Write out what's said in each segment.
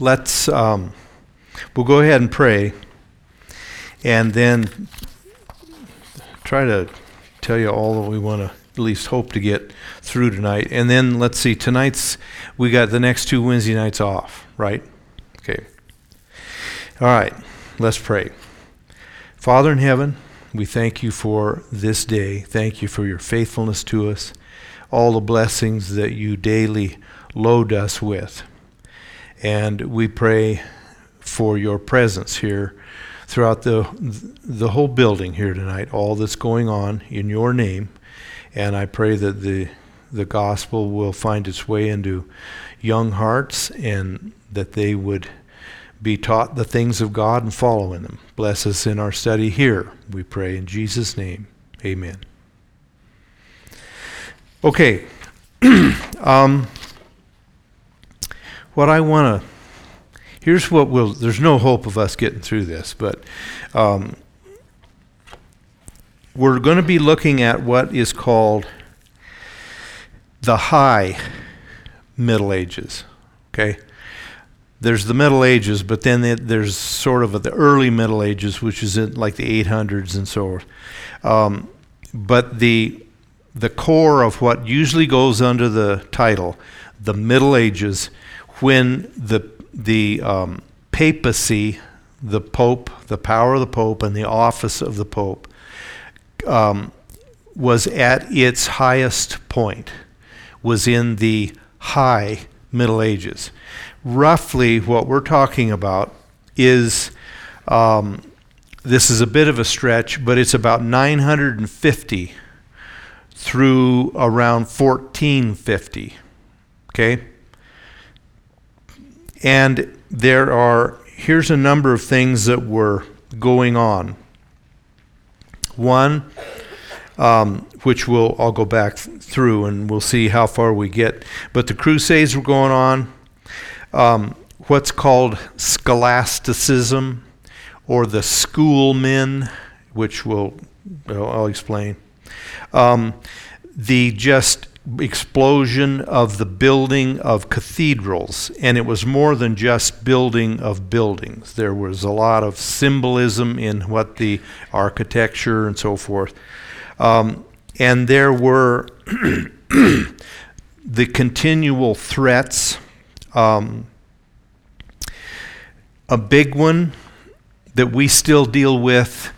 let's um, we'll go ahead and pray, and then try to tell you all that we want to at least hope to get through tonight. And then let's see, tonight's we got the next two Wednesday nights off, right? Okay. All right, let's pray. Father in heaven, we thank you for this day. Thank you for your faithfulness to us, all the blessings that you daily load us with. And we pray for your presence here throughout the the whole building here tonight, all that's going on in your name. And I pray that the the gospel will find its way into young hearts and that they would be taught the things of God and follow in them. Bless us in our study here, we pray in Jesus' name. Amen. Okay. um, what I want to here's what will there's no hope of us getting through this but um, we're going to be looking at what is called the high middle ages okay? There's the middle ages but then there's sort of the early middle ages which is in like the 800s and so forth. Um, but the the core of what usually goes under the title the middle ages when the the um, papacy, the pope, the power of the pope, and the office of the pope um, was at its highest point, was in the high Middle Ages. Roughly, what we're talking about is um, this is a bit of a stretch, but it's about 950 through around 1450. Okay? And there are, here's a number of things that were going on. One, um, which we'll, I'll go back through and we'll see how far we get. But the Crusades were going on. Um, what's called scholasticism or the schoolmen, which we'll, I'll explain. Um, the just explosion of the building of cathedrals, and it was more than just building of buildings. There was a lot of symbolism in what the architecture and so forth. Um, and there were the continual threats. Um, a big one that we still deal with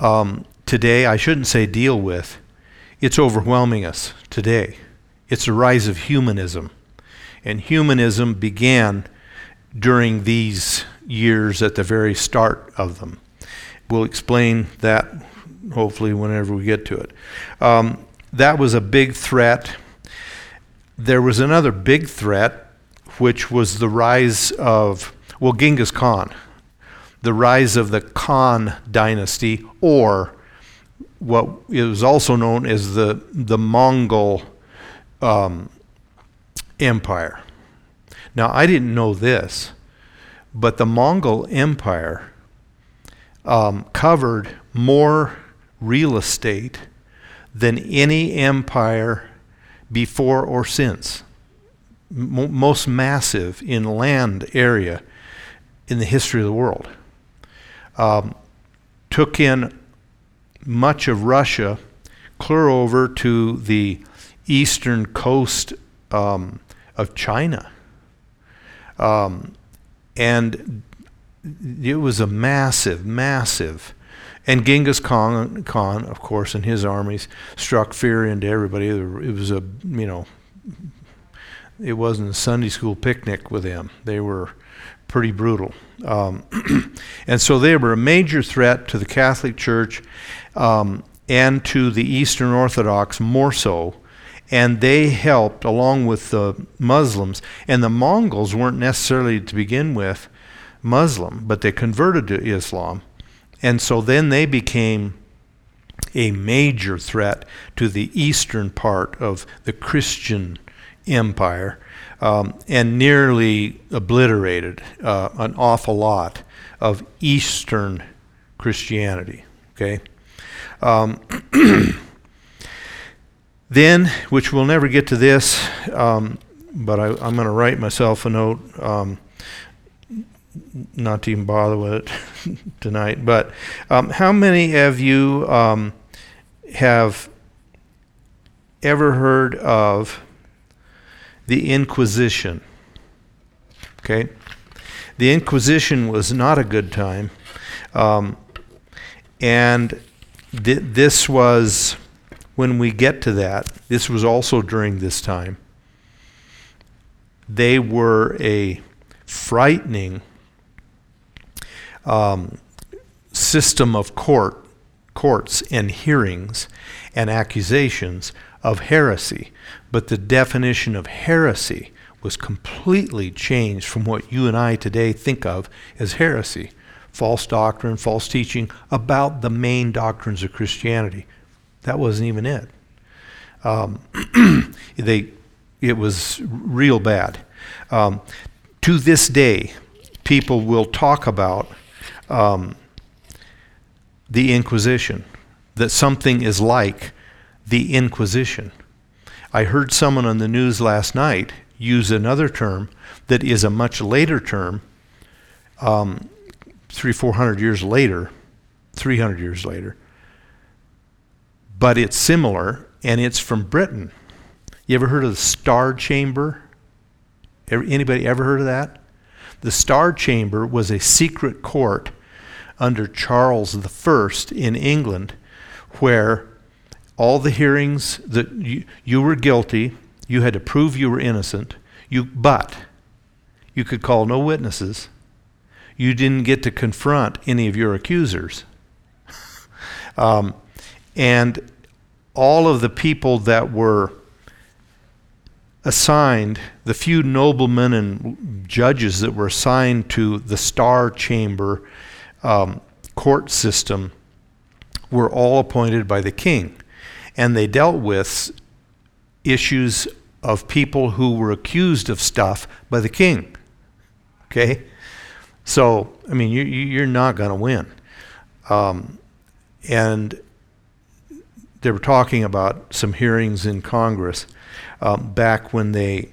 um, today, I shouldn't say deal with, it's overwhelming us today. It's a rise of humanism. And humanism began during these years at the very start of them. We'll explain that hopefully whenever we get to it. Um, that was a big threat. There was another big threat, which was the rise of, well, Genghis Khan, the rise of the Khan dynasty, or what is also known as the, the Mongol um, Empire. Now, I didn't know this, but the Mongol Empire um, covered more real estate than any empire before or since. M- most massive in land area in the history of the world. Um, took in much of Russia clear over to the eastern coast um, of China. Um, and it was a massive, massive. And Genghis Khan, Khan, of course, and his armies struck fear into everybody. It was a, you know, it wasn't a Sunday school picnic with them. They were pretty brutal. Um, and so they were a major threat to the Catholic Church um, and to the Eastern Orthodox more so. And they helped along with the Muslims. And the Mongols weren't necessarily to begin with Muslim, but they converted to Islam. And so then they became a major threat to the eastern part of the Christian empire um, and nearly obliterated uh, an awful lot of Eastern Christianity. Okay. Um, then, which we'll never get to this, um, but I, am going to write myself a note. Um, not to even bother with it tonight. But um, how many of you um, have ever heard of the Inquisition? Okay. The Inquisition was not a good time. Um, and th- this was, when we get to that, this was also during this time. They were a frightening um, system of court, courts and hearings and accusations of heresy. But the definition of heresy was completely changed from what you and I today think of as heresy false doctrine, false teaching about the main doctrines of Christianity. That wasn't even it. Um, they, it was real bad. Um, to this day, people will talk about um, the Inquisition, that something is like the Inquisition. I heard someone on the news last night use another term that is a much later term, um, three, four hundred years later, 300 years later, but it's similar and it's from Britain. You ever heard of the Star Chamber? Anybody ever heard of that? The Star Chamber was a secret court under Charles I in England where all the hearings that you, you were guilty, you had to prove you were innocent, you, but you could call no witnesses. You didn't get to confront any of your accusers. um, and all of the people that were assigned, the few noblemen and judges that were assigned to the Star Chamber um, court system, were all appointed by the king. And they dealt with issues of people who were accused of stuff by the king. Okay? So, I mean, you, you're not going to win. Um, and they were talking about some hearings in Congress um, back when they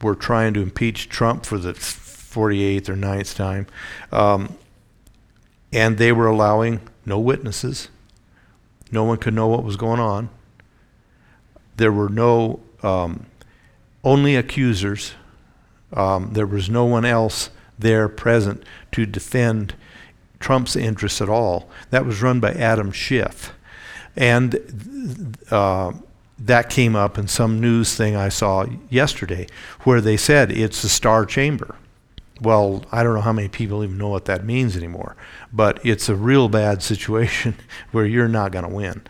were trying to impeach Trump for the 48th or 9th time. Um, and they were allowing no witnesses. No one could know what was going on. There were no, um, only accusers. Um, there was no one else there present to defend Trump's interests at all. That was run by Adam Schiff. And uh, that came up in some news thing I saw yesterday where they said it's the star chamber. Well, I don't know how many people even know what that means anymore, but it's a real bad situation where you're not going to win.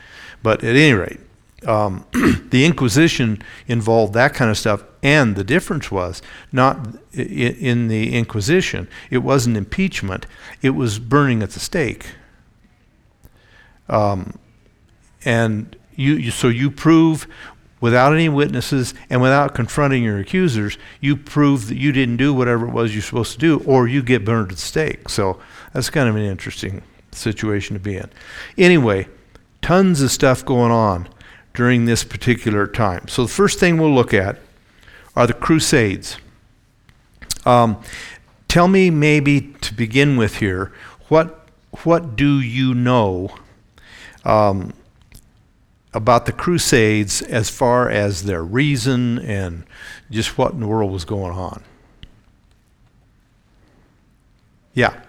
But at any rate, um, the Inquisition involved that kind of stuff, and the difference was not in the Inquisition, it wasn't impeachment, it was burning at the stake. Um, and you, you, so you prove without any witnesses and without confronting your accusers, you prove that you didn't do whatever it was you're supposed to do, or you get burned at the stake. So that's kind of an interesting situation to be in. Anyway, tons of stuff going on during this particular time. So the first thing we'll look at are the Crusades. Um, tell me, maybe to begin with here, what what do you know um, about the Crusades as far as their reason and just what in the world was going on? Yeah.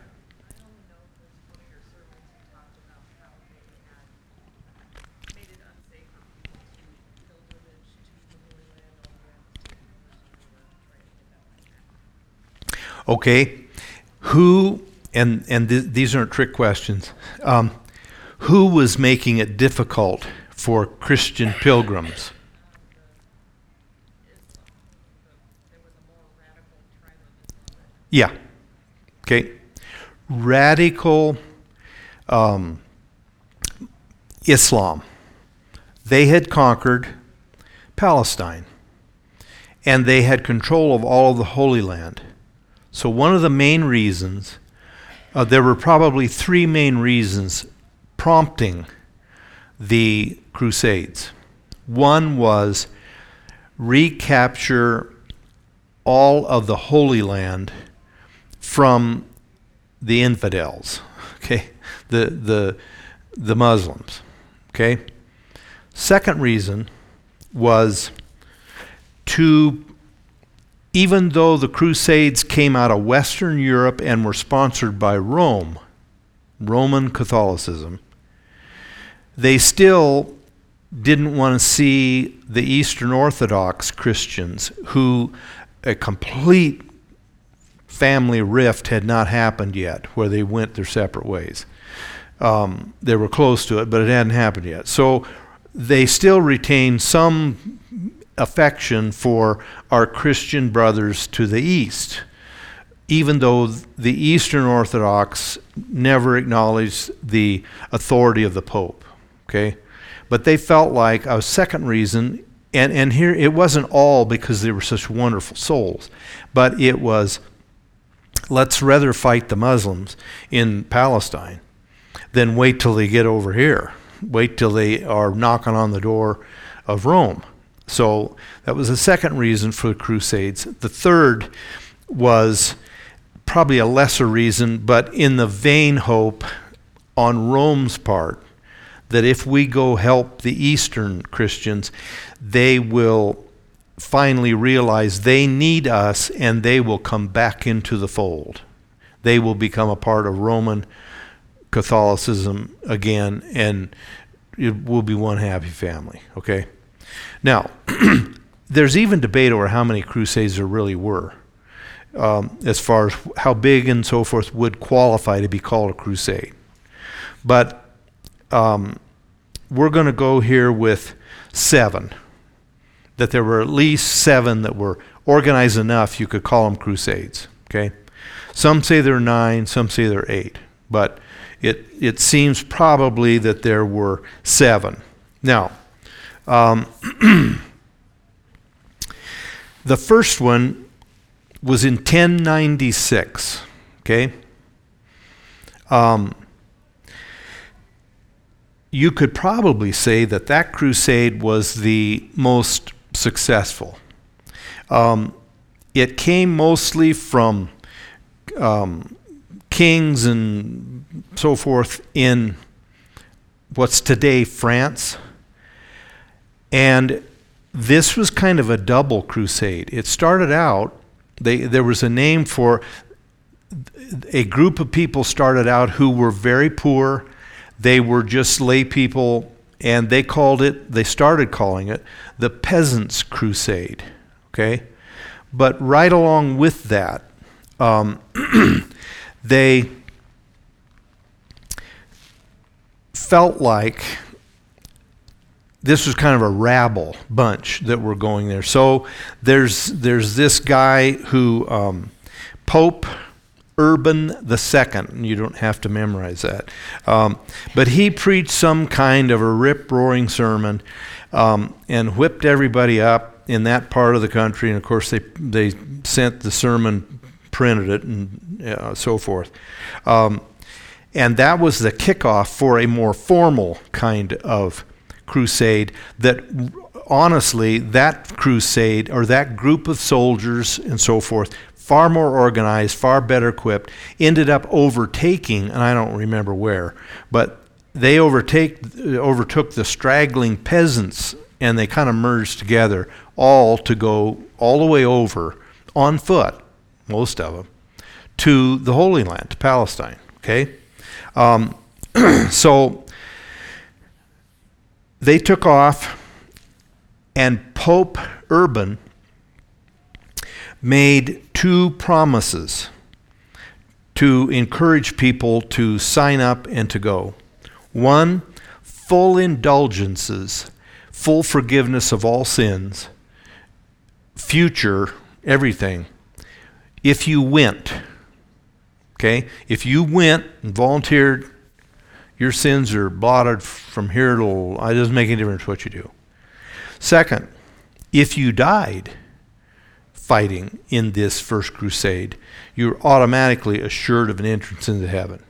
Okay, who, and, and th- these aren't trick questions, um, who was making it difficult for Christian pilgrims? Yeah. Okay. Radical um, Islam. They had conquered Palestine and they had control of all of the Holy Land. So, one of the main reasons, uh, there were probably three main reasons prompting the Crusades. One was recapture all of the Holy Land from the infidels, okay, the, the, the Muslims, okay. Second reason was to, even though the Crusades came out of Western Europe and were sponsored by Rome, Roman Catholicism, they still didn't want to see the Eastern Orthodox Christians who a complete family rift had not happened yet, where they went their separate ways. Um, they were close to it, but it hadn't happened yet. So they still retained some affection for our Christian brothers to the east, even though the Eastern Orthodox never acknowledged the authority of the Pope. Okay? But they felt like a second reason, and, and here it wasn't all because they were such wonderful souls, but it was let's rather fight the Muslims in Palestine than wait till they get over here. Wait till they are knocking on the door of Rome. So that was the second reason for the Crusades. The third was probably a lesser reason, but in the vain hope on Rome's part that if we go help the Eastern Christians, they will finally realize they need us and they will come back into the fold. They will become a part of Roman Catholicism again, and it will be one happy family, okay? Now, there's even debate over how many crusades there really were, um, as far as how big and so forth would qualify to be called a crusade. But um, we're going to go here with seven. That there were at least seven that were organized enough you could call them crusades. Okay? Some say there are nine, some say there are eight. But it, it seems probably that there were seven. Now, um, the first one was in 1096. Okay? Um, you could probably say that that crusade was the most successful. Um, it came mostly from um, kings and so forth in what's today France. And this was kind of a double crusade. It started out, they, there was a name for a group of people started out who were very poor they were just lay people, and they called it, they started calling it, the Peasants' Crusade. Okay? But right along with that, um, they felt like this was kind of a rabble bunch that were going there. So there's there's this guy who um, Pope Urban II. And you don't have to memorize that. Um, but he preached some kind of a rip roaring sermon um, and whipped everybody up in that part of the country. And of course, they, they sent the sermon, printed it, and uh, so forth. Um, and that was the kickoff for a more formal kind of crusade that honestly, that crusade or that group of soldiers and so forth far more organized, far better equipped, ended up overtaking, and I don't remember where, but they overtake, overtook the straggling peasants and they kind of merged together, all to go all the way over on foot, most of them, to the Holy Land, to Palestine. Okay? Um, so they took off, and Pope Urban made two promises to encourage people to sign up and to go. One, full indulgences, full forgiveness of all sins, future, everything, if you went. Okay? If you went and volunteered, your sins are blotted from here to, it doesn't make any difference what you do. Second, if you died, fighting in this first crusade, you're automatically assured of an entrance into heaven.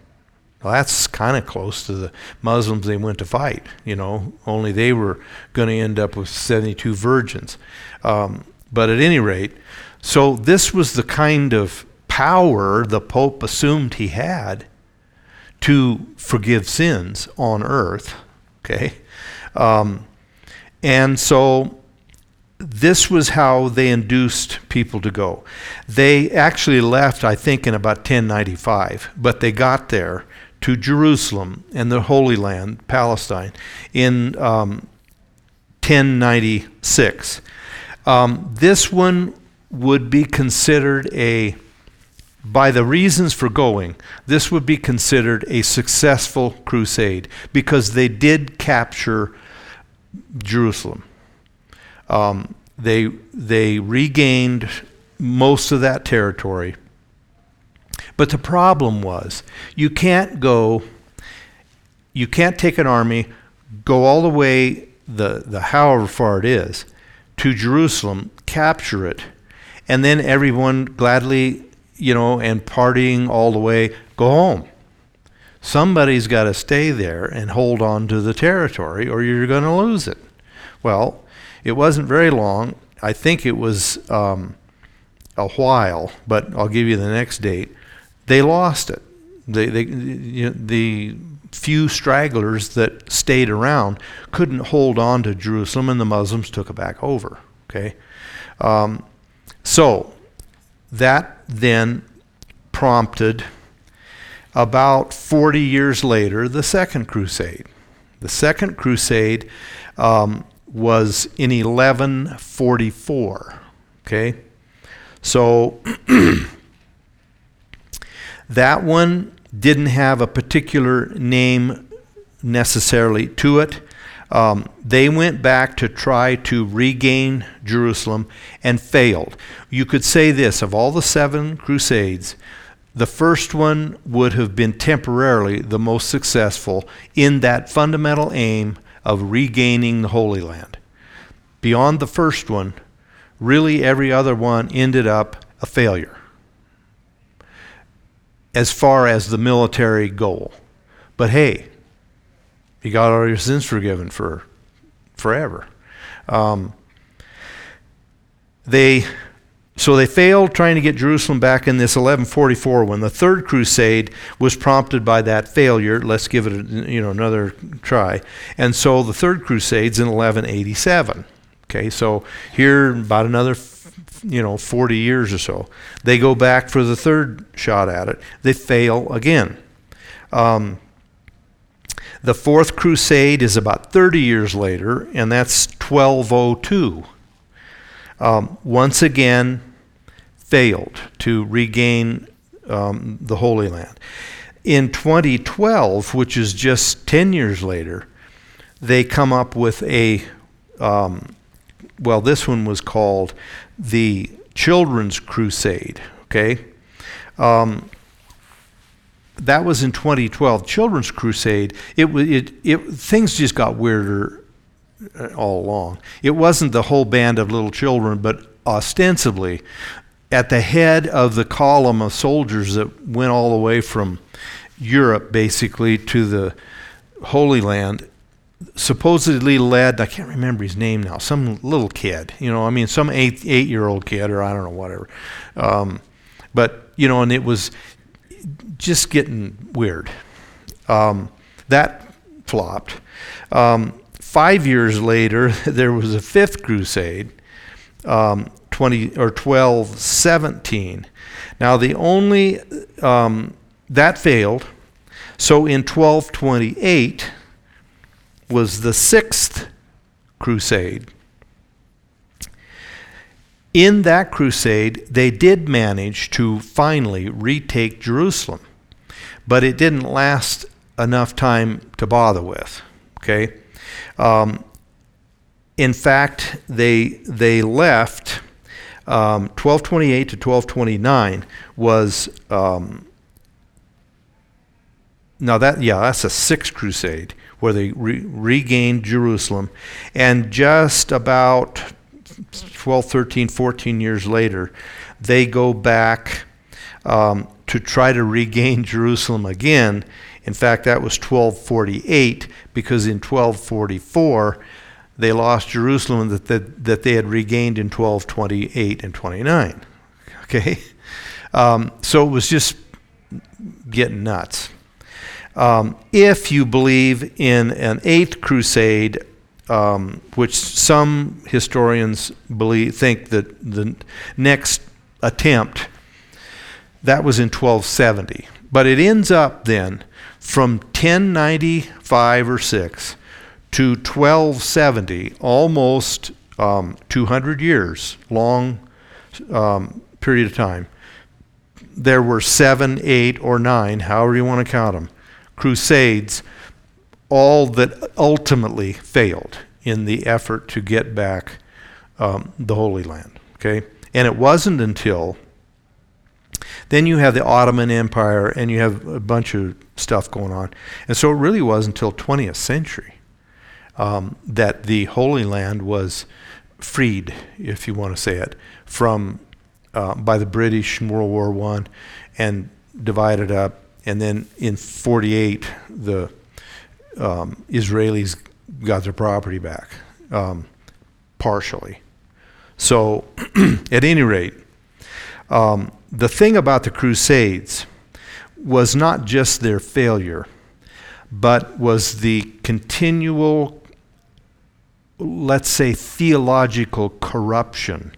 Well, that's kind of close to the Muslims they went to fight, you know, only they were going to end up with 72 virgins. Um, but at any rate, so this was the kind of power the Pope assumed he had to forgive sins on earth. Okay? Um, and so this was how they induced people to go. They actually left, I think, in about 1095, but they got there to Jerusalem and the Holy Land, Palestine, in um, 1096. Um, this one would be considered a, by the reasons for going, this would be considered a successful crusade because they did capture Jerusalem. Um, they, they regained most of that territory. But the problem was you can't go, you can't take an army, go all the way, the, the however far it is, to Jerusalem, capture it, and then everyone gladly, you know, and partying all the way, go home. Somebody's got to stay there and hold on to the territory, or you're going to lose it. Well, it wasn't very long. I think it was um, a while, but I'll give you the next date. They lost it. They, they, you know, the few stragglers that stayed around couldn't hold on to Jerusalem, and the Muslims took it back over. Okay, um, so that then prompted about 40 years later the Second Crusade. The Second Crusade um, was in 1144. Okay? So that one didn't have a particular name necessarily to it. Um, they went back to try to regain Jerusalem and failed. You could say this of all the seven crusades, the first one would have been temporarily the most successful in that fundamental aim of regaining the Holy Land. Beyond the first one, really every other one ended up a failure as far as the military goal. But hey, you got all your sins forgiven for forever. Um, they so they failed trying to get Jerusalem back in this 1144 when the third crusade was prompted by that failure. Let's give it a, you know another try. And so the third crusade's in 1187. Okay, so here about another you know 40 years or so. They go back for the third shot at it. They fail again. Um, the fourth crusade is about 30 years later, and that's 1202 um, once again failed to regain um, the Holy Land. In 2012, which is just 10 years later, they come up with a, um, well, this one was called the Children's Crusade, okay? That was in 2012. Children's Crusade, it, it, it, things just got weirder all along. It wasn't the whole band of little children, but ostensibly at the head of the column of soldiers that went all the way from Europe basically to the Holy Land, supposedly led, I can't remember his name now, some little kid, you know, I mean, some eight, eight year old kid or I don't know, whatever. Um, but, you know, and it was just getting weird. Um, that flopped. Um, Five years later, there was a fifth crusade, um, 20 or 12, 17. Now, the only, um, that failed. So in 1228 was the sixth crusade. In that crusade, they did manage to finally retake Jerusalem, but it didn't last enough time to bother with. Okay? Um, in fact, they, they left um, 1228 to 1229 was um, now that yeah that's a sixth crusade where they re- regained Jerusalem, and just about 12, 13, 14 years later, they go back um, to try to regain Jerusalem again in fact, that was 1248 because in 1244 they lost Jerusalem that, that, that they had regained in 1228 and 29. Okay? Um, so it was just getting nuts. Um, if you believe in an eighth crusade, um, which some historians believe think that the next attempt that was in 1270, but it ends up then from 1095 or 6 to 1270, almost um, 200 years, long um, period of time. There were seven, eight, or nine, however you want to count them, crusades, all that ultimately failed in the effort to get back um, the Holy Land. Okay? And it wasn't until then you have the Ottoman Empire and you have a bunch of stuff going on. And so it really was until 20th century um, that the Holy Land was freed, if you want to say it, from uh, by the British in World War One, and divided up. And then in 48, the um, Israelis got their property back, um, partially. So, at any rate, um, the thing about the Crusades was not just their failure, but was the continual, let's say, theological corruption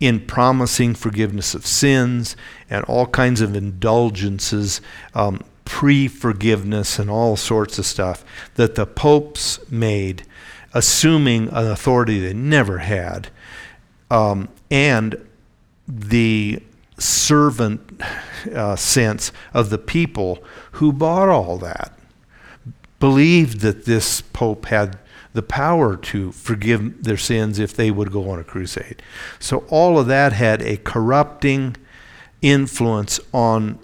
in promising forgiveness of sins and all kinds of indulgences, um, pre forgiveness, and all sorts of stuff that the popes made, assuming an authority they never had, um, and the servant uh, sense of the people who bought all that, believed that this pope had the power to forgive their sins if they would go on a crusade. So all of that had a corrupting influence on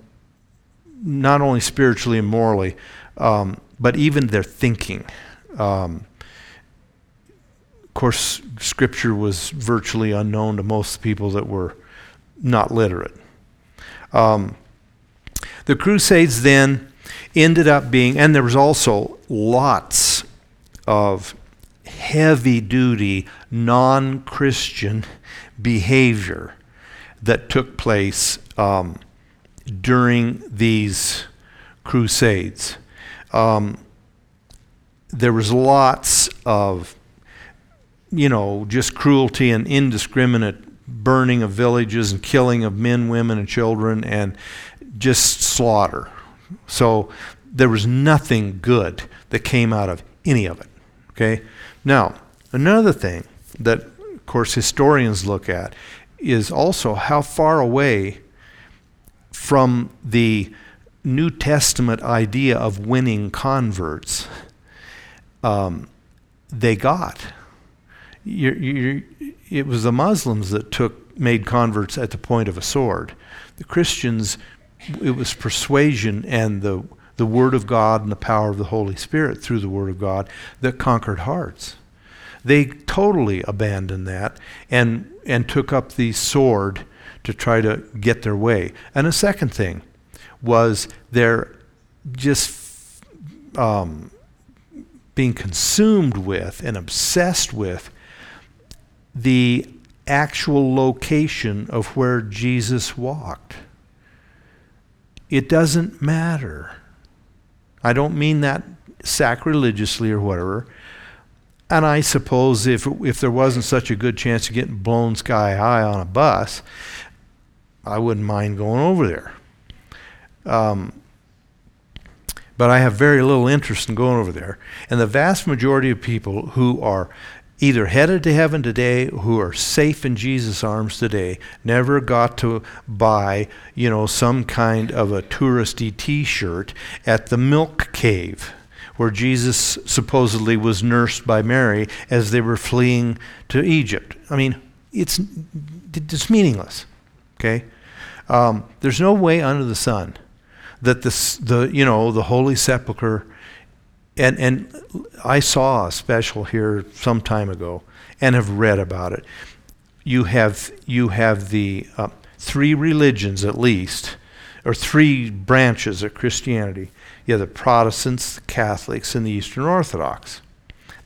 not only spiritually and morally, um, but even their thinking. Um, of course, Scripture was virtually unknown to most people that were not literate. Um, the Crusades then ended up being, and there was also lots of heavy duty non Christian behavior that took place um, during these crusades. Um, there was lots of, you know, just cruelty and indiscriminate burning of villages and killing of men, women, and children, and just slaughter. So there was nothing good that came out of any of it. Okay? Now, another thing that, of course, historians look at is also how far away from the New Testament idea of winning converts um, they got. You're, you're, it was the Muslims that took made converts at the point of a sword. The Christians, it was persuasion and the the Word of God and the power of the Holy Spirit through the Word of God that conquered hearts. They totally abandoned that and and took up the sword to try to get their way. And a second thing was their just um, being consumed with and obsessed with the actual location of where Jesus walked. It doesn't matter. I don't mean that sacrilegiously or whatever. And I suppose if, if there wasn't such a good chance of getting blown sky high on a bus, I wouldn't mind going over there. Um, but I have very little interest in going over there. And the vast majority of people who are either headed to heaven today who are safe in Jesus' arms today never got to buy, you know, some kind of a touristy t-shirt at the milk cave where Jesus supposedly was nursed by Mary as they were fleeing to Egypt. I mean, it's it's meaningless. Okay? Um, there's no way under the sun that the, the you know the holy sepulcher and, and I saw a special here some time ago and have read about it. You have, you have the uh, three religions at least, or three branches of Christianity. You have the Protestants, the Catholics, and the Eastern Orthodox.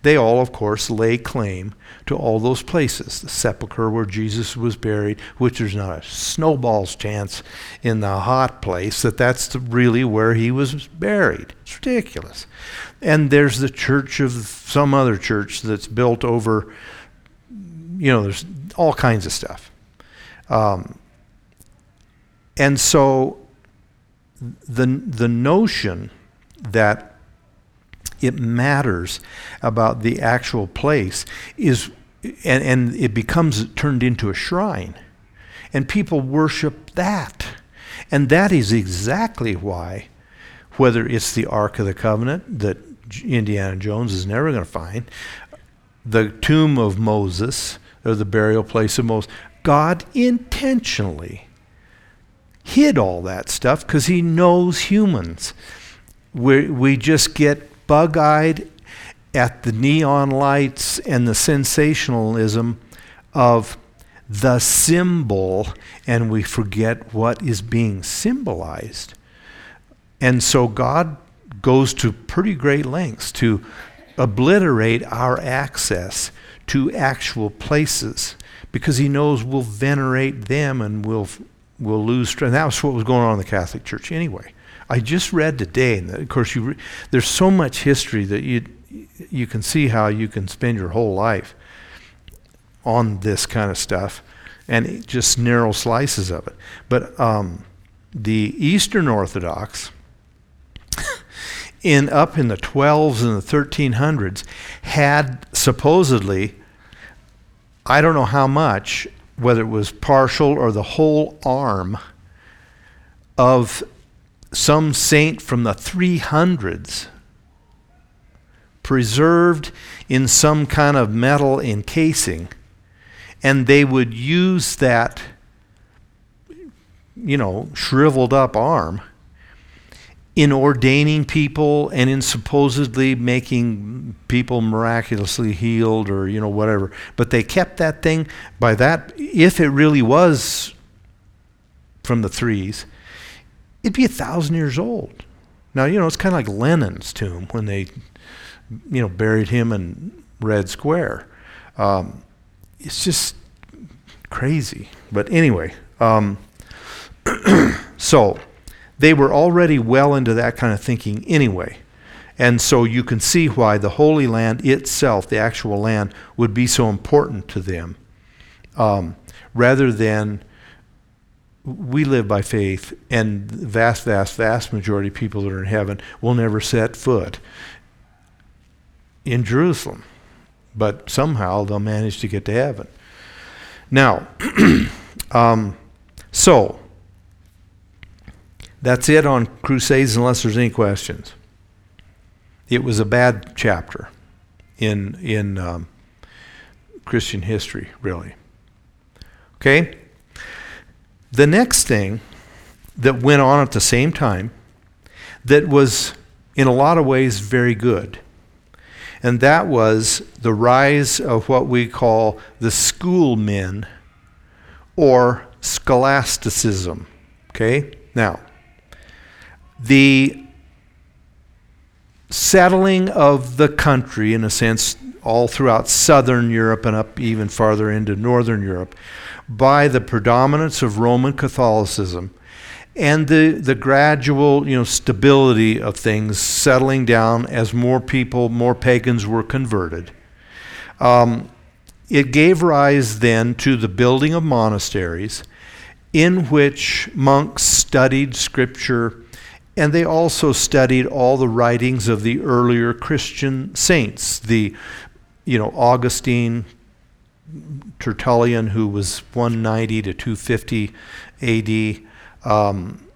They all, of course, lay claim to all those places. The sepulchre where Jesus was buried, which there's not a snowball's chance in the hot place that that's really where he was buried. It's ridiculous. And there's the church of some other church that's built over, you know, there's all kinds of stuff. Um, and so the, the notion that it matters about the actual place is and, and it becomes turned into a shrine. And people worship that. And that is exactly why whether it's the ark of the covenant that indiana jones is never going to find the tomb of moses or the burial place of moses god intentionally hid all that stuff because he knows humans. We, we just get bug eyed at the neon lights and the sensationalism of the symbol, and we forget what is being symbolized. And so God goes to pretty great lengths to obliterate our access to actual places because he knows we'll venerate them and we'll, we'll lose strength. That was what was going on in the Catholic Church anyway. I just read today, and of course, re- there's so much history that you you can see how you can spend your whole life on this kind of stuff, and just narrow slices of it. But um, the Eastern Orthodox, in up in the 12s and the 1300s, had supposedly, I don't know how much, whether it was partial or the whole arm of some saint from the 300s preserved in some kind of metal encasing, and they would use that, you know, shriveled up arm in ordaining people and in supposedly making people miraculously healed or, you know, whatever. But they kept that thing by that, if it really was from the threes, it'd be a thousand years old. Now, you know, it's kind of like Lenin's tomb when they, you know, buried him in Red Square. Um, it's just crazy. But anyway, um, so they were already well into that kind of thinking anyway. And so you can see why the Holy Land itself, the actual land, would be so important to them um, rather than we live by faith, and the vast, vast, vast majority of people that are in heaven will never set foot in Jerusalem. But somehow they'll manage to get to heaven. Now, um, so that's it on Crusades, unless there's any questions. It was a bad chapter in in um, Christian history, really. Okay. The next thing that went on at the same time that was, in a lot of ways, very good, and that was the rise of what we call the schoolmen or scholasticism. Okay? Now, the settling of the country, in a sense, all throughout southern Europe and up even farther into northern Europe, by the predominance of Roman Catholicism and the, the gradual you know, stability of things settling down as more people, more pagans were converted. Um, it gave rise then to the building of monasteries in which monks studied scripture and they also studied all the writings of the earlier Christian saints, the you know Augustine, Tertullian, who was 190 to 250 AD, um,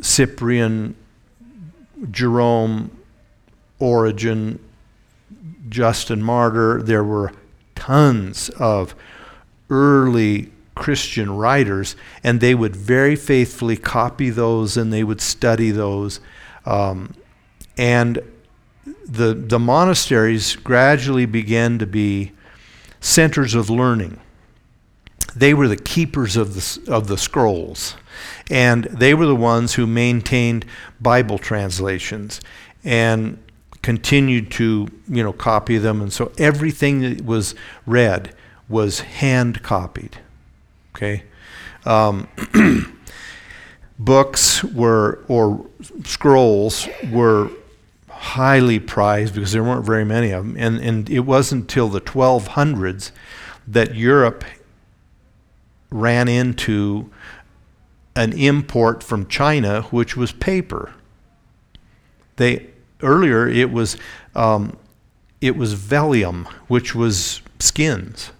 Cyprian, Jerome, Origen, Justin Martyr. There were tons of early Christian writers, and they would very faithfully copy those and they would study those. Um, and the, the monasteries gradually began to be centers of learning. They were the keepers of the, of the scrolls, and they were the ones who maintained Bible translations and continued to, you know, copy them. And so everything that was read was hand copied. Okay? Um, books were, or scrolls were highly prized because there weren't very many of them. And, and it wasn't until the 1200s that Europe ran into an import from China, which was paper. They earlier it was um, it was vellum, which was skins.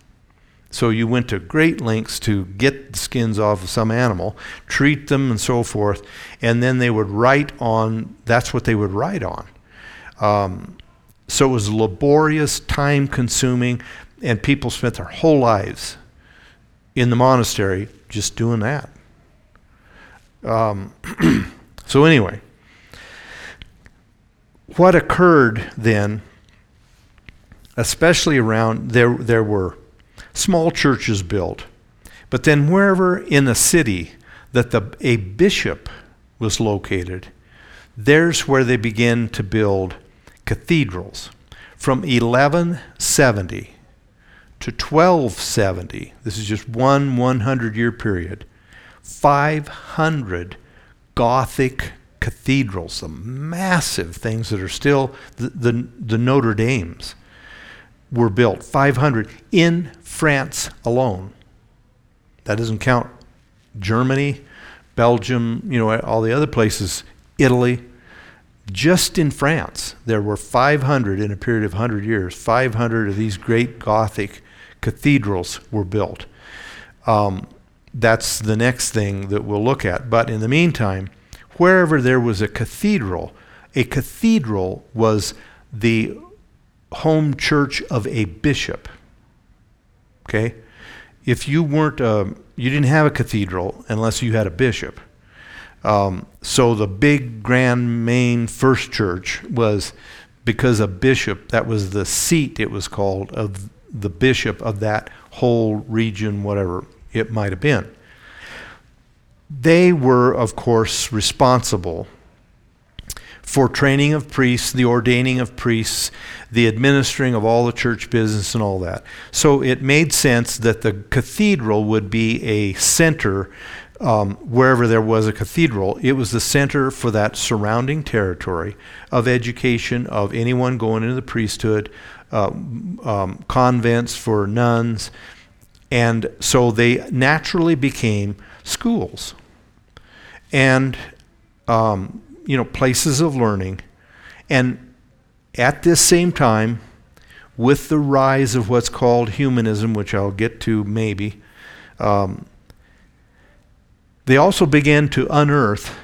So you went to great lengths to get the skins off of some animal, treat them, and so forth, and then they would write on. That's what they would write on. Um, so it was laborious, time-consuming, and people spent their whole lives in the monastery just doing that. Um, so anyway, what occurred then, especially around there, there were small churches built, but then wherever in a city that the, a bishop was located, there's where they began to build cathedrals. From 1170 to 1270, this is just one 100 year period, 500 Gothic cathedrals, the massive things that are still the, the, the Notre Dames were built, 500 in France alone. That doesn't count Germany, Belgium, you know, all the other places, Italy. Just in France, there were 500 in a period of 100 years, 500 of these great Gothic cathedrals were built. Um, that's the next thing that we'll look at. But in the meantime, wherever there was a cathedral, a cathedral was the home church of a bishop. Okay? If you weren't, a, um, you didn't have a cathedral unless you had a bishop. Um, so the big, grand, main first church was because a bishop, that was the seat, it was called, of the bishop of that whole region, whatever it might have been. They were, of course, responsible for training of priests, the ordaining of priests, the administering of all the church business and all that. So it made sense that the cathedral would be a center um, wherever there was a cathedral. It was the center for that surrounding territory of education of anyone going into the priesthood, uh, um, convents for nuns, and so they naturally became schools and um, you know places of learning. And at this same time, with the rise of what's called humanism, which I'll get to maybe, um, they also began to unearth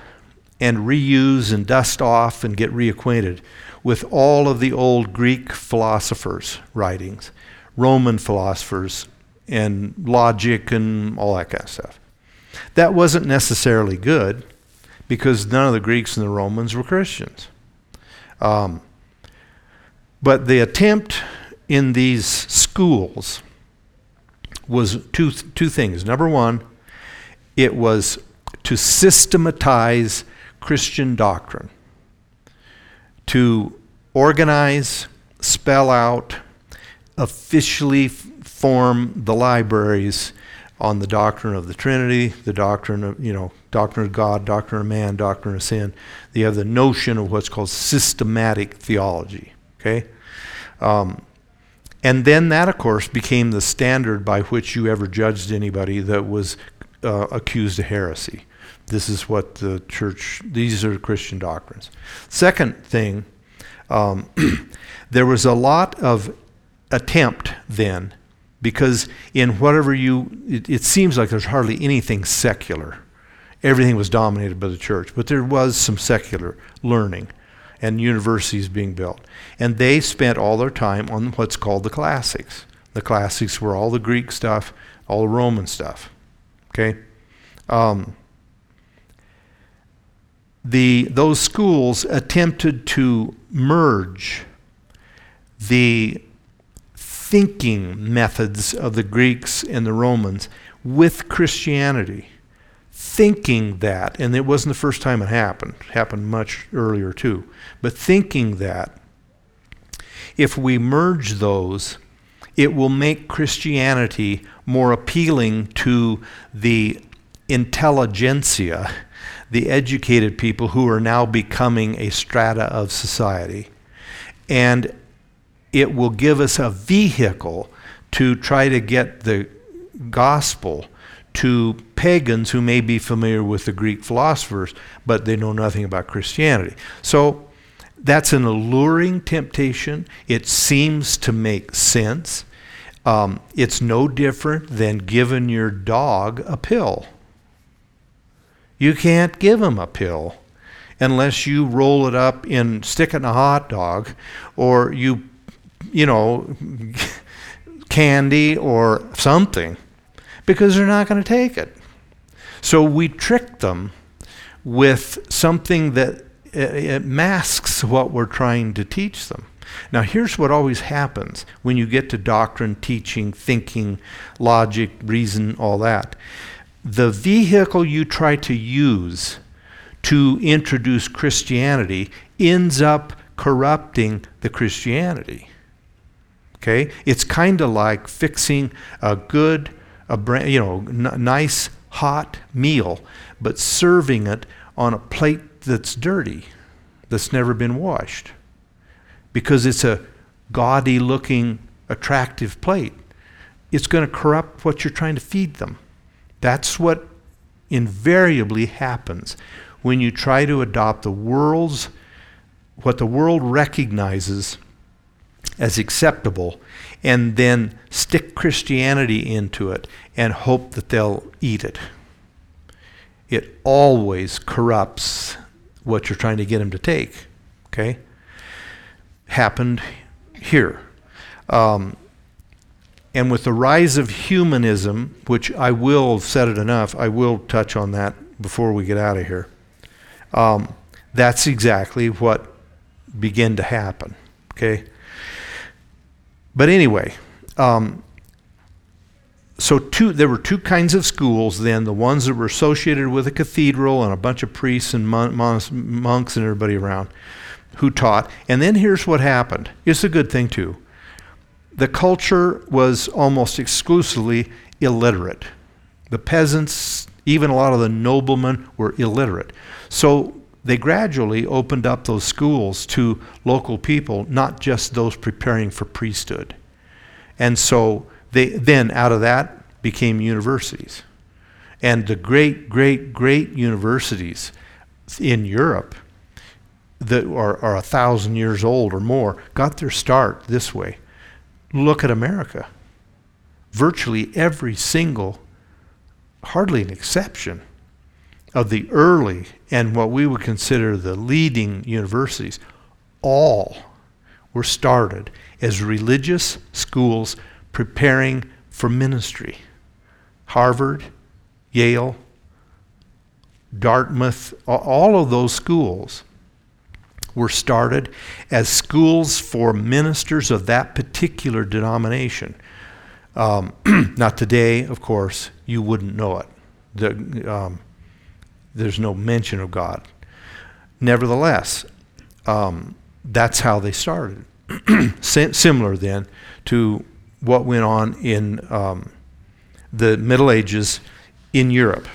and reuse and dust off and get reacquainted with all of the old Greek philosophers' writings, Roman philosophers, and logic and all that kind of stuff. That wasn't necessarily good because none of the Greeks and the Romans were Christians. Um, but the attempt in these schools was two, two things. Number one, it was to systematize Christian doctrine, to organize, spell out, officially form the libraries on the doctrine of the Trinity, the doctrine of, you know, doctrine of God, doctrine of man, doctrine of sin. You have the notion of what's called systematic theology. Okay? Um, and then that, of course, became the standard by which you ever judged anybody that was uh, accused of heresy. This is what the church, these are Christian doctrines. Second thing, um, there was a lot of attempt then, because in whatever you, it, it seems like there's hardly anything secular. Everything was dominated by the church, but there was some secular learning and universities being built. And they spent all their time on what's called the classics. The classics were all the Greek stuff, all the Roman stuff. Okay? Um, the, those schools attempted to merge the thinking methods of the Greeks and the Romans with Christianity. Thinking that, and it wasn't the first time it happened, it happened much earlier too, but thinking that if we merge those, it will make Christianity more appealing to the intelligentsia, the educated people who are now becoming a strata of society. And it will give us a vehicle to try to get the gospel to pagans who may be familiar with the Greek philosophers, but they know nothing about Christianity. So that's an alluring temptation. It seems to make sense. Um, it's no different than giving your dog a pill. You can't give him a pill unless you roll it up in stick it in a hot dog or you you know candy or something because they're not going to take it. So we trick them with something that it masks what we're trying to teach them. Now, here's what always happens when you get to doctrine, teaching, thinking, logic, reason, all that. The vehicle you try to use to introduce Christianity ends up corrupting the Christianity. Okay? It's kind of like fixing a good, a brand, you know, n- nice hot meal, but serving it on a plate that's dirty, that's never been washed, because it's a gaudy looking, attractive plate. It's going to corrupt what you're trying to feed them. That's what invariably happens when you try to adopt the world's, what the world recognizes as acceptable, and then stick Christianity into it and hope that they'll eat it. It always corrupts what you're trying to get them to take. Okay? Happened here. Um, and with the rise of humanism, which I will have said it enough, I will touch on that before we get out of here. Um, that's exactly what began to happen. Okay? But anyway, um, so two, there were two kinds of schools then the ones that were associated with a cathedral and a bunch of priests and mon- monks and everybody around who taught. And then here's what happened it's a good thing, too. The culture was almost exclusively illiterate. The peasants, even a lot of the noblemen, were illiterate. So they gradually opened up those schools to local people, not just those preparing for priesthood. And so they then out of that became universities. And the great, great, great universities in Europe that are, are a thousand years old or more got their start this way. Look at America. Virtually every single, hardly an exception, of the early and what we would consider the leading universities, all were started as religious schools preparing for ministry. Harvard, Yale, Dartmouth, all of those schools were started as schools for ministers of that particular denomination. Um, not today, of course, you wouldn't know it. The, um, there's no mention of God. Nevertheless, um, that's how they started. Similar then to what went on in um, the Middle Ages in Europe.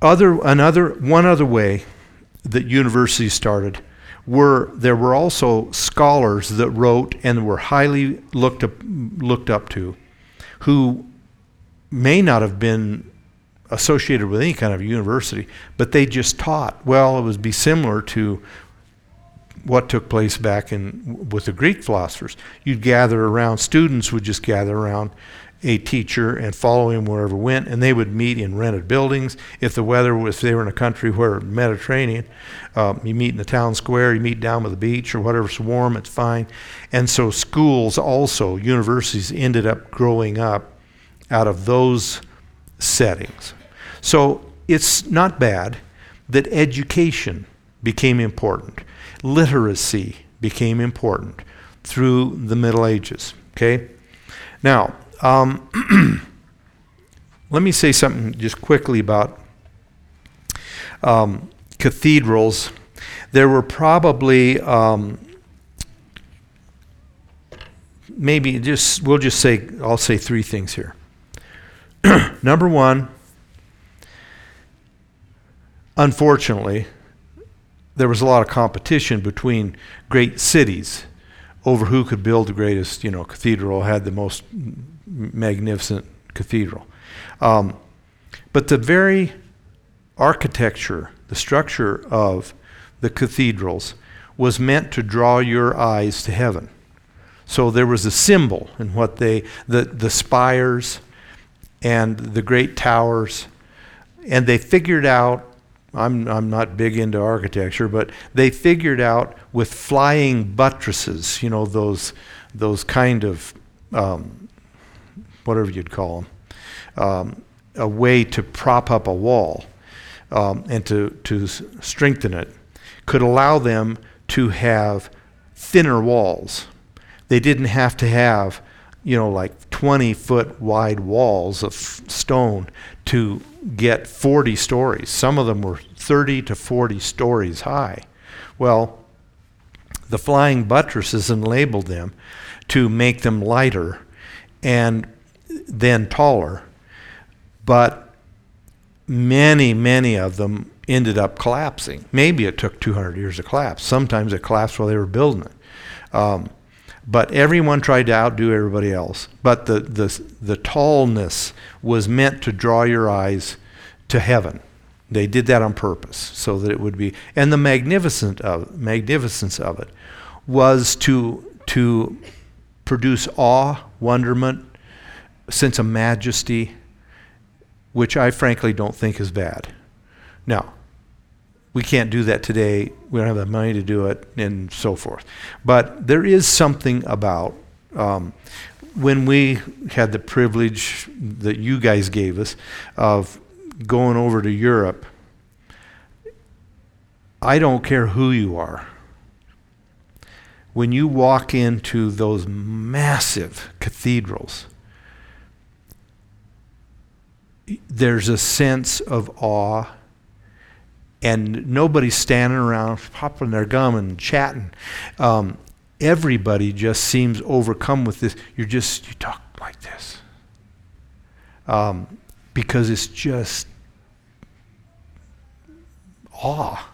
Other, another, one other way that universities started were there were also scholars that wrote and were highly looked up, looked up to, who may not have been associated with any kind of university, but they just taught. Well, it would be similar to what took place back in with the Greek philosophers. You'd gather around, students would just gather around a teacher and follow him wherever went, and they would meet in rented buildings. If the weather was, if they were in a country where Mediterranean, um, you meet in the town square, you meet down by the beach or whatever's warm, it's fine. And so schools also, universities ended up growing up out of those settings. So it's not bad that education became important literacy became important through the Middle Ages. Okay? Now, um, let me say something just quickly about um, cathedrals. There were probably um, maybe just we'll just say I'll say three things here. Number one, unfortunately, there was a lot of competition between great cities over who could build the greatest, you know, cathedral, had the most magnificent cathedral. Um, but the very architecture, the structure of the cathedrals was meant to draw your eyes to heaven. So there was a symbol in what they, the, the spires and the great towers, and they figured out I'm, I'm not big into architecture, but they figured out with flying buttresses, you know, those, those kind of, um, whatever you'd call them, um, a way to prop up a wall um, and to, to strengthen it, could allow them to have thinner walls. They didn't have to have, you know, like 20 foot wide walls of stone to get 40 stories. Some of them were 30 to 40 stories high. Well, the flying buttresses enabled them to make them lighter and then taller. But many, many of them ended up collapsing. Maybe it took 200 years to collapse. Sometimes it collapsed while they were building it. Um, but everyone tried to outdo everybody else. But the, the, the tallness was meant to draw your eyes to heaven. They did that on purpose so that it would be. And the magnificent of, magnificence of it was to, to produce awe, wonderment, sense of majesty, which I frankly don't think is bad. Now, we can't do that today. We don't have the money to do it, and so forth. But there is something about um, when we had the privilege that you guys gave us of going over to Europe. I don't care who you are. When you walk into those massive cathedrals, there's a sense of awe and nobody's standing around popping their gum and chatting. Um, everybody just seems overcome with this. You're just, you talk like this. Um, because it's just awe.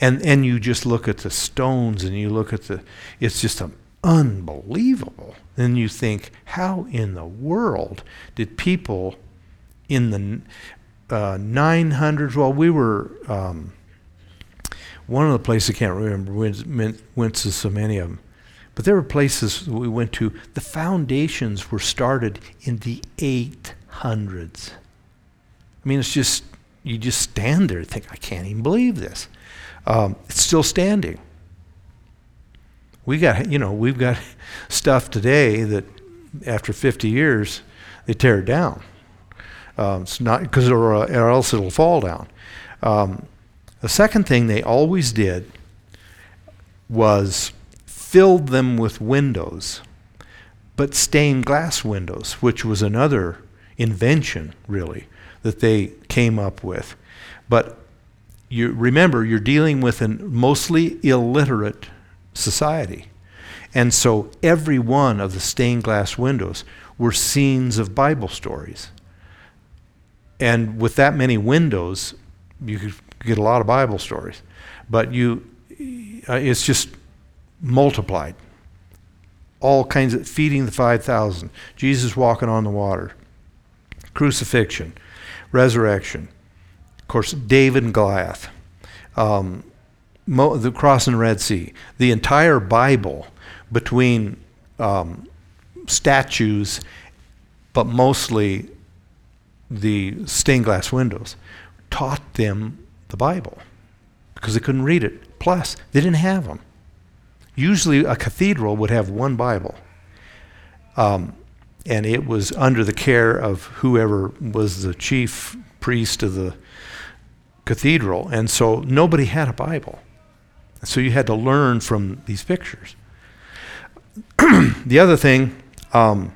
And, and you just look at the stones and you look at the, it's just unbelievable. Then you think, how in the world did people in the uh, 900s. Well, we were um, one of the places I can't remember. Went, to so many of them, but there were places we went to. The foundations were started in the 800s. I mean, it's just you just stand there and think, I can't even believe this. Um, it's still standing. We got, you know, we've got stuff today that after 50 years they tear it down. Um, it's not because or, or, else it'll fall down. Um, the second thing they always did was filled them with windows, but stained glass windows, which was another invention, really, that they came up with. But you remember, you're dealing with a mostly illiterate society. And so every one of the stained glass windows were scenes of Bible stories. And with that many windows, you could get a lot of Bible stories. But you, uh, it's just multiplied. All kinds of feeding the 5,000, Jesus walking on the water, crucifixion, resurrection, of course, David and Goliath, um, Mo- the crossing the Red Sea, the entire Bible between um, statues, but mostly the stained glass windows, taught them the Bible because they couldn't read it. Plus, they didn't have them. Usually, a cathedral would have one Bible, um, and it was under the care of whoever was the chief priest of the cathedral, and so nobody had a Bible. So you had to learn from these pictures. the other thing, um,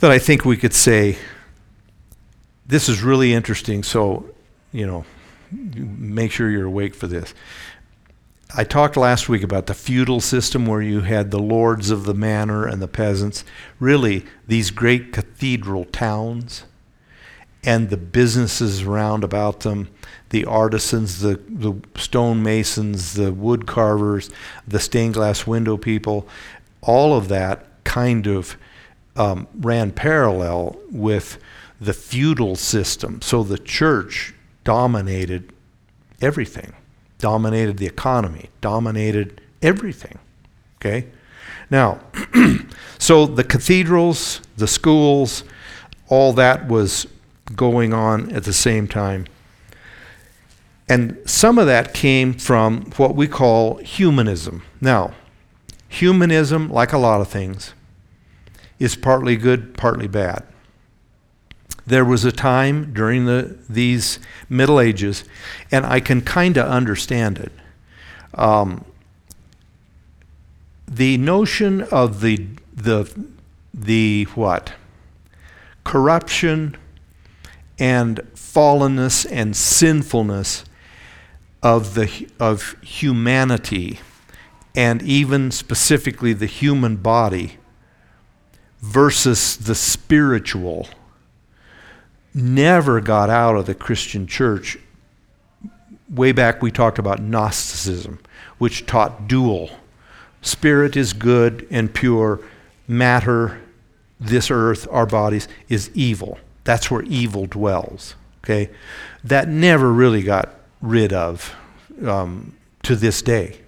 that I think we could say, this is really interesting, so, you know, make sure you're awake for this. I talked last week about the feudal system where you had the lords of the manor and the peasants. Really, these great cathedral towns and the businesses round about them, the artisans, the, the stonemasons, the wood carvers, the stained glass window people, all of that kind of um, ran parallel with the feudal system. So the church dominated everything, dominated the economy, dominated everything. Okay? Now, so the cathedrals, the schools, all that was going on at the same time. And some of that came from what we call humanism. Now, humanism, like a lot of things, is partly good, partly bad. There was a time during the, these Middle Ages, and I can kind of understand it. Um, the notion of the, the, the what? Corruption and fallenness and sinfulness of, the, of humanity, and even specifically the human body, versus the spiritual, never got out of the Christian church. Way back, we talked about Gnosticism, which taught dual spirit is good and pure, matter, this earth, our bodies, is evil. That's where evil dwells. Okay? That never really got rid of um, to this day.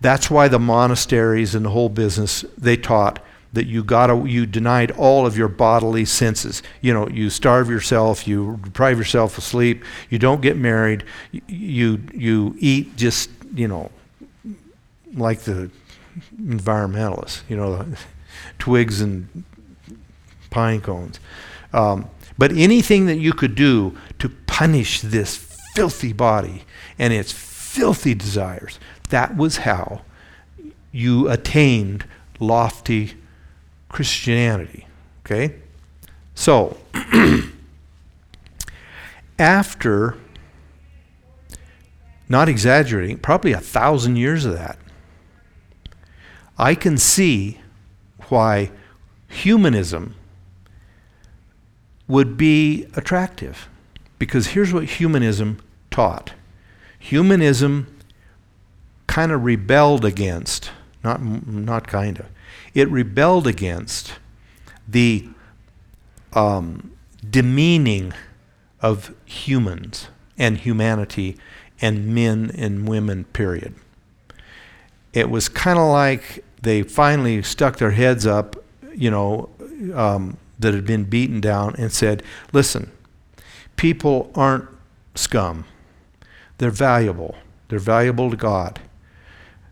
That's why the monasteries and the whole business, they taught that you got you denied all of your bodily senses. You know, you starve yourself, you deprive yourself of sleep, you don't get married, you you eat just, you know, like the environmentalists, you know, twigs and pine cones. Um, but anything that you could do to punish this filthy body and its filthy desires, that was how you attained lofty Christianity. Okay? So, after, not exaggerating, probably a thousand years of that, I can see why humanism would be attractive. Because here's what humanism taught humanism kind of rebelled against, not, not kind of, it rebelled against the um, demeaning of humans and humanity and men and women, period. It was kind of like they finally stuck their heads up, you know, um, that had been beaten down and said, Listen, people aren't scum. They're valuable. They're valuable to God.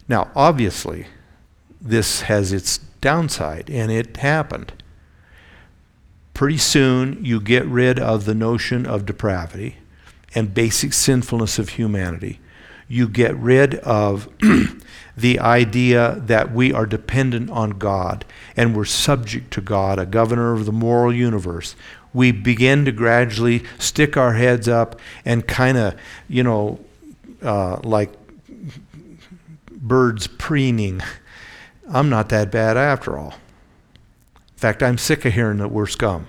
Now, obviously, this has its downside, and it happened. Pretty soon, you get rid of the notion of depravity and basic sinfulness of humanity. You get rid of the idea that we are dependent on God and we're subject to God, a governor of the moral universe. We begin to gradually stick our heads up and kind of, you know, uh, like birds preening. I'm not that bad after all. In fact, I'm sick of hearing that we're scum.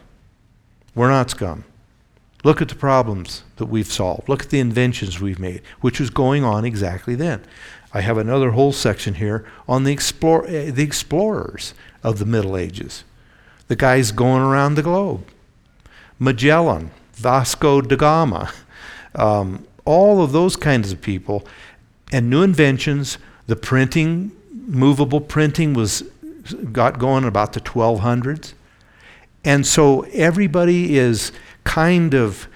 We're not scum. Look at the problems that we've solved. Look at the inventions we've made, which was going on exactly then. I have another whole section here on the, explore, uh, the explorers of the Middle Ages, the guys going around the globe. Magellan, Vasco da Gama, um, all of those kinds of people, and new inventions. The printing, movable printing, was got going about the 1200s, and so everybody is kind of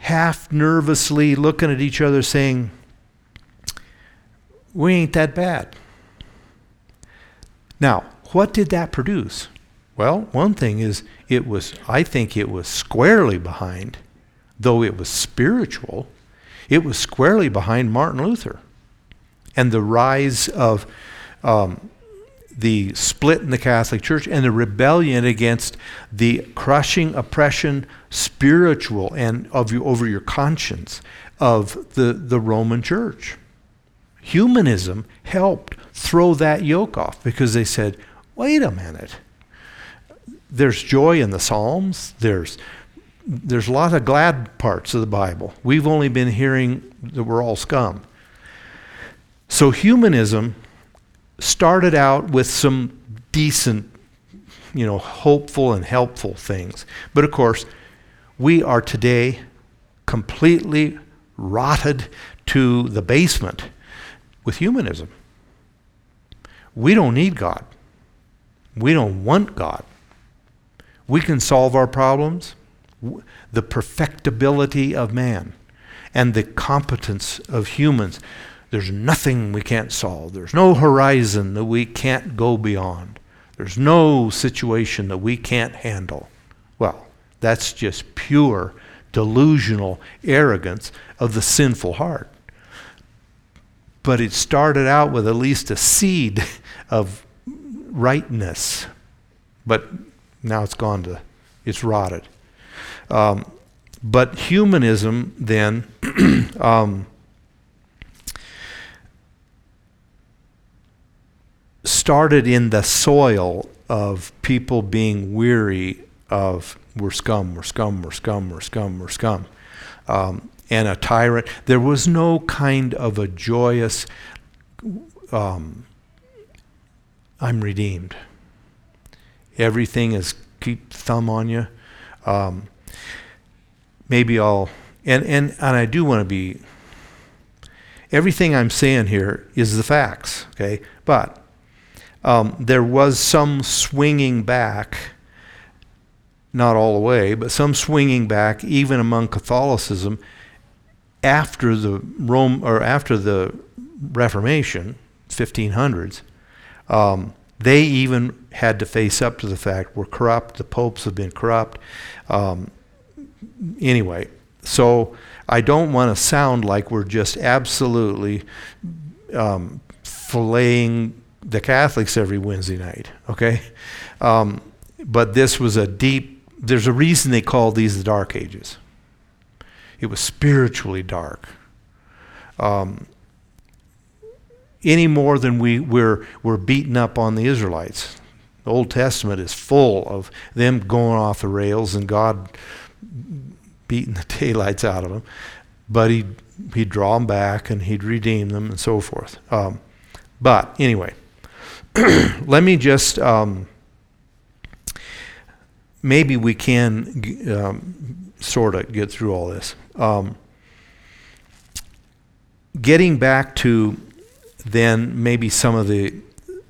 half nervously looking at each other, saying, we ain't that bad. Now, what did that produce? Well, one thing is it was, I think it was squarely behind, though it was spiritual, it was squarely behind Martin Luther and the rise of um, the split in the Catholic Church and the rebellion against the crushing oppression, spiritual and of you over your conscience of the, the Roman Church. Humanism helped throw that yoke off because they said, wait a minute. There's joy in the Psalms. There's there's a lot of glad parts of the Bible. We've only been hearing that we're all scum. So humanism started out with some decent, you know, hopeful and helpful things. But of course, we are today completely rotted to the basement with humanism. We don't need God. We don't want God. We can solve our problems. The perfectibility of man and the competence of humans. There's nothing we can't solve. There's no horizon that we can't go beyond. There's no situation that we can't handle. Well, that's just pure delusional arrogance of the sinful heart. But it started out with at least a seed of rightness. But now it's gone to, it's rotted. Um, but humanism then um, started in the soil of people being weary of we're scum, we're scum, we're scum, we're scum, we're scum. Um, and a tyrant. There was no kind of a joyous, um, I'm redeemed. Everything is keep thumb on you. Um, maybe I'll, and, and, and I do want to be, everything I'm saying here is the facts, okay? But um, there was some swinging back not all the way, but some swinging back even among Catholicism after the Rome or after the Reformation, 1500s. Um, they even had to face up to the fact we're corrupt. The popes have been corrupt. Um, anyway, so I don't want to sound like we're just absolutely um, filleting the Catholics every Wednesday night. Okay, um, but this was a deep there's a reason they called these the Dark Ages. It was spiritually dark. Um, any more than we, we're, we're beaten up on the Israelites. The Old Testament is full of them going off the rails and God beating the daylights out of them. But he'd, he'd draw them back and he'd redeem them and so forth. Um, but anyway, let me just um, maybe we can um, sort of get through all this. Um, getting back to then maybe some of the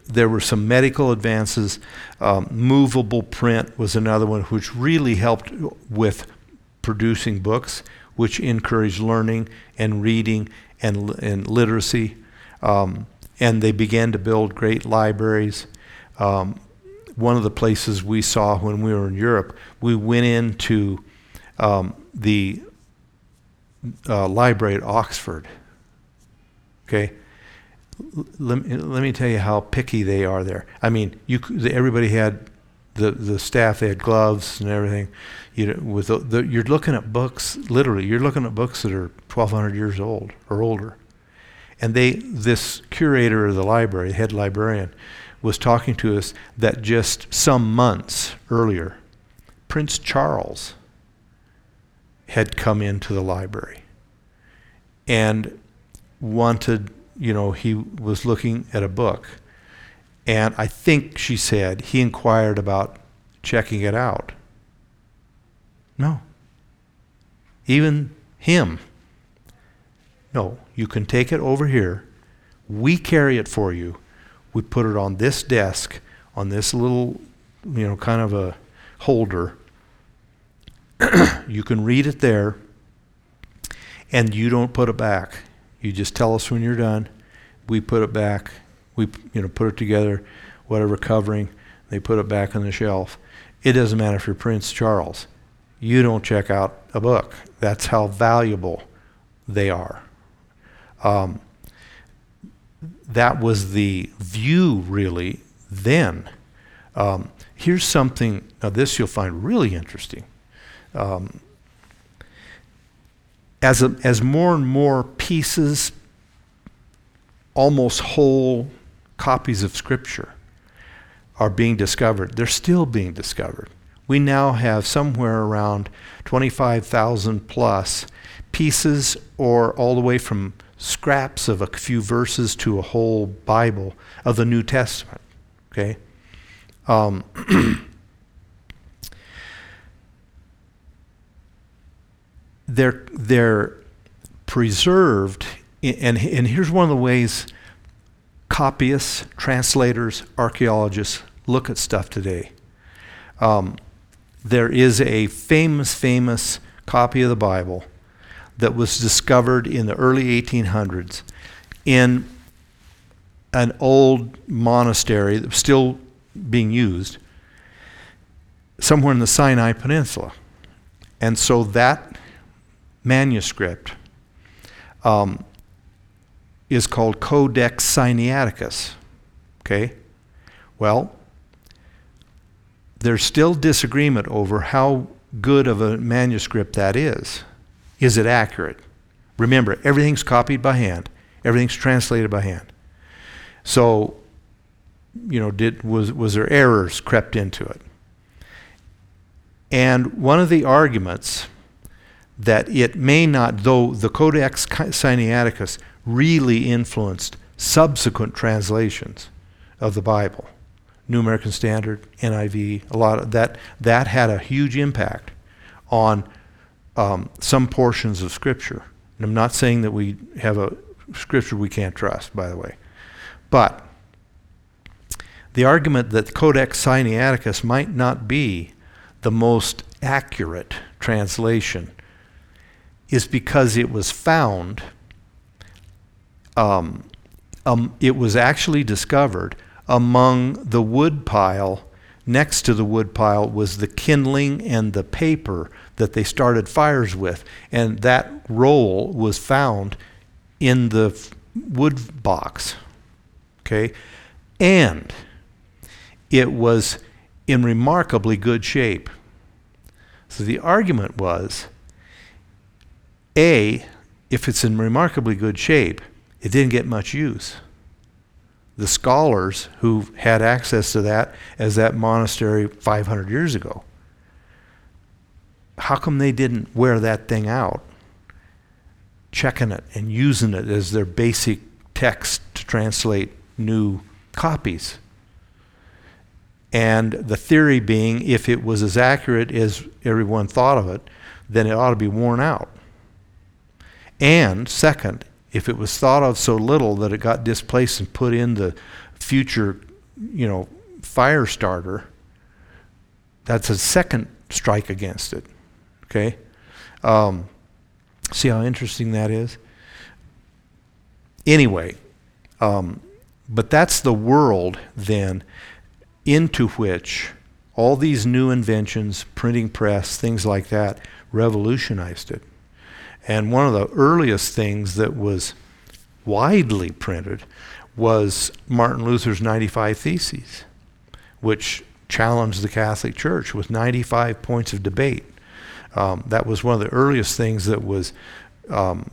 there were some medical advances. Um, movable print was another one which really helped with producing books, which encouraged learning and reading and, and literacy. Um, and they began to build great libraries. Um, one of the places we saw when we were in Europe, we went into um, the uh, library at Oxford. Okay, let, let me tell you how picky they are there. I mean, you everybody had the the staff they had gloves and everything. You know, with the, the, you're looking at books literally. You're looking at books that are 1,200 years old or older, and they this curator of the library, head librarian, was talking to us that just some months earlier, Prince Charles had come into the library and wanted, you know, he was looking at a book. And I think she said he inquired about checking it out. No. Even him. No, you can take it over here. We carry it for you we put it on this desk, on this little, you know, kind of a holder. you can read it there, and you don't put it back. You just tell us when you're done. We put it back. We, you know, put it together, whatever covering. They put it back on the shelf. It doesn't matter if you're Prince Charles. You don't check out a book. That's how valuable they are. Um, that was the view, really, then. Um, here's something, now this you'll find really interesting. Um, as, a, as more and more pieces almost whole copies of Scripture are being discovered. They're still being discovered. We now have somewhere around 25,000 plus pieces, or all the way from scraps of a few verses to a whole Bible of the New Testament. Okay? Um, they're, they're preserved, and, and here's one of the ways copyists, translators, archaeologists look at stuff today. Um, there is a famous, famous copy of the Bible that was discovered in the early 1800s in an old monastery that was still being used somewhere in the Sinai Peninsula. And so that manuscript um, is called Codex Sinaiticus. Okay? Well, there's still disagreement over how good of a manuscript that is. Is it accurate? Remember, everything's copied by hand, everything's translated by hand. So, you know, did, was, was there errors crept into it? And one of the arguments that it may not, though the Codex Sinaiticus really influenced subsequent translations of the Bible. New American Standard, NIV, a lot of that that had a huge impact on um, some portions of Scripture. And I'm not saying that we have a Scripture we can't trust, by the way, but the argument that Codex Sinaiticus might not be the most accurate translation is because it was found um, um, it was actually discovered among the wood pile. Next to the wood pile was the kindling and the paper that they started fires with. And that roll was found in the wood box. Okay? And it was in remarkably good shape. So the argument was A, if it's in remarkably good shape, it didn't get much use. The scholars who had access to that as that monastery 500 years ago, how come they didn't wear that thing out, checking it and using it as their basic text to translate new copies? And the theory being, if it was as accurate as everyone thought of it, then it ought to be worn out. And second, if it was thought of so little that it got displaced and put in the future, you know, fire starter, that's a second strike against it. Okay? Um, see how interesting that is? Anyway, um, but that's the world then into which all these new inventions, printing press, things like that, revolutionized it. And one of the earliest things that was widely printed was Martin Luther's 95 Theses, which challenged the Catholic Church with 95 points of debate. Um, that was one of the earliest things that was um,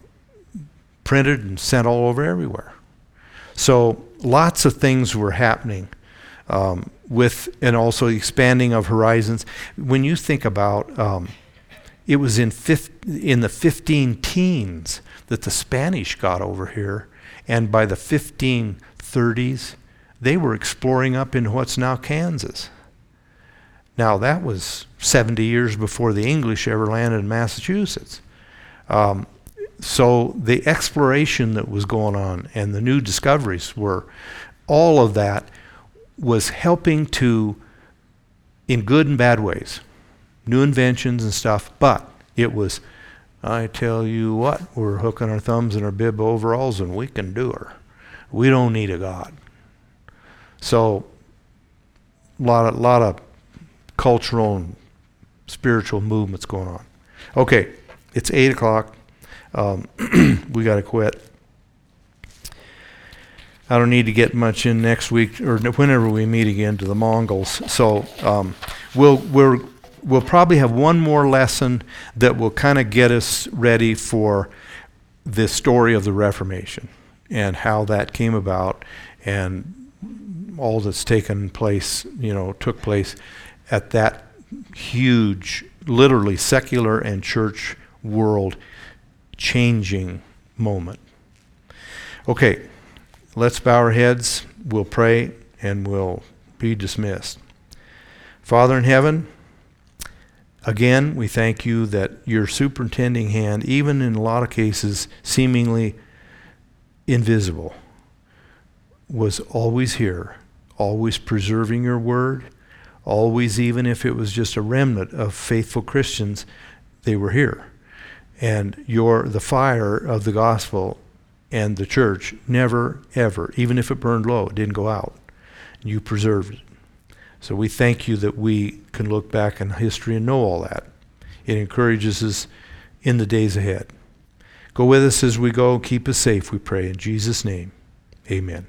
printed and sent all over everywhere. So lots of things were happening um, with, and also expanding of horizons. When you think about um, it was in, in the 15 teens that the Spanish got over here, and by the 1530s, they were exploring up in what's now Kansas. Now, that was 70 years before the English ever landed in Massachusetts. Um, so, the exploration that was going on and the new discoveries were all of that was helping to, in good and bad ways, new inventions and stuff, but it was, I tell you what, we're hooking our thumbs in our bib overalls and we can do her. We don't need a God. So, a lot of, lot of cultural and spiritual movements going on. Okay, it's 8 o'clock. Um, we got to quit. I don't need to get much in next week or whenever we meet again to the Mongols. So um, we'll we're we'll probably have one more lesson that will kind of get us ready for the story of the Reformation. and how that came about and all that's taken place, you know, took place at that huge, literally secular and church world changing moment. Okay, let's bow our heads, we'll pray, and we'll be dismissed. Father in heaven, again, we thank you that your superintending hand, even in a lot of cases seemingly invisible, was always here, always preserving your word, always, even if it was just a remnant of faithful Christians, they were here. And your the fire of the gospel and the church never, ever, even if it burned low, it didn't go out. You preserved it. So we thank you that we can look back in history and know all that. It encourages us in the days ahead. Go with us as we go. Keep us safe, we pray. In Jesus' name, amen.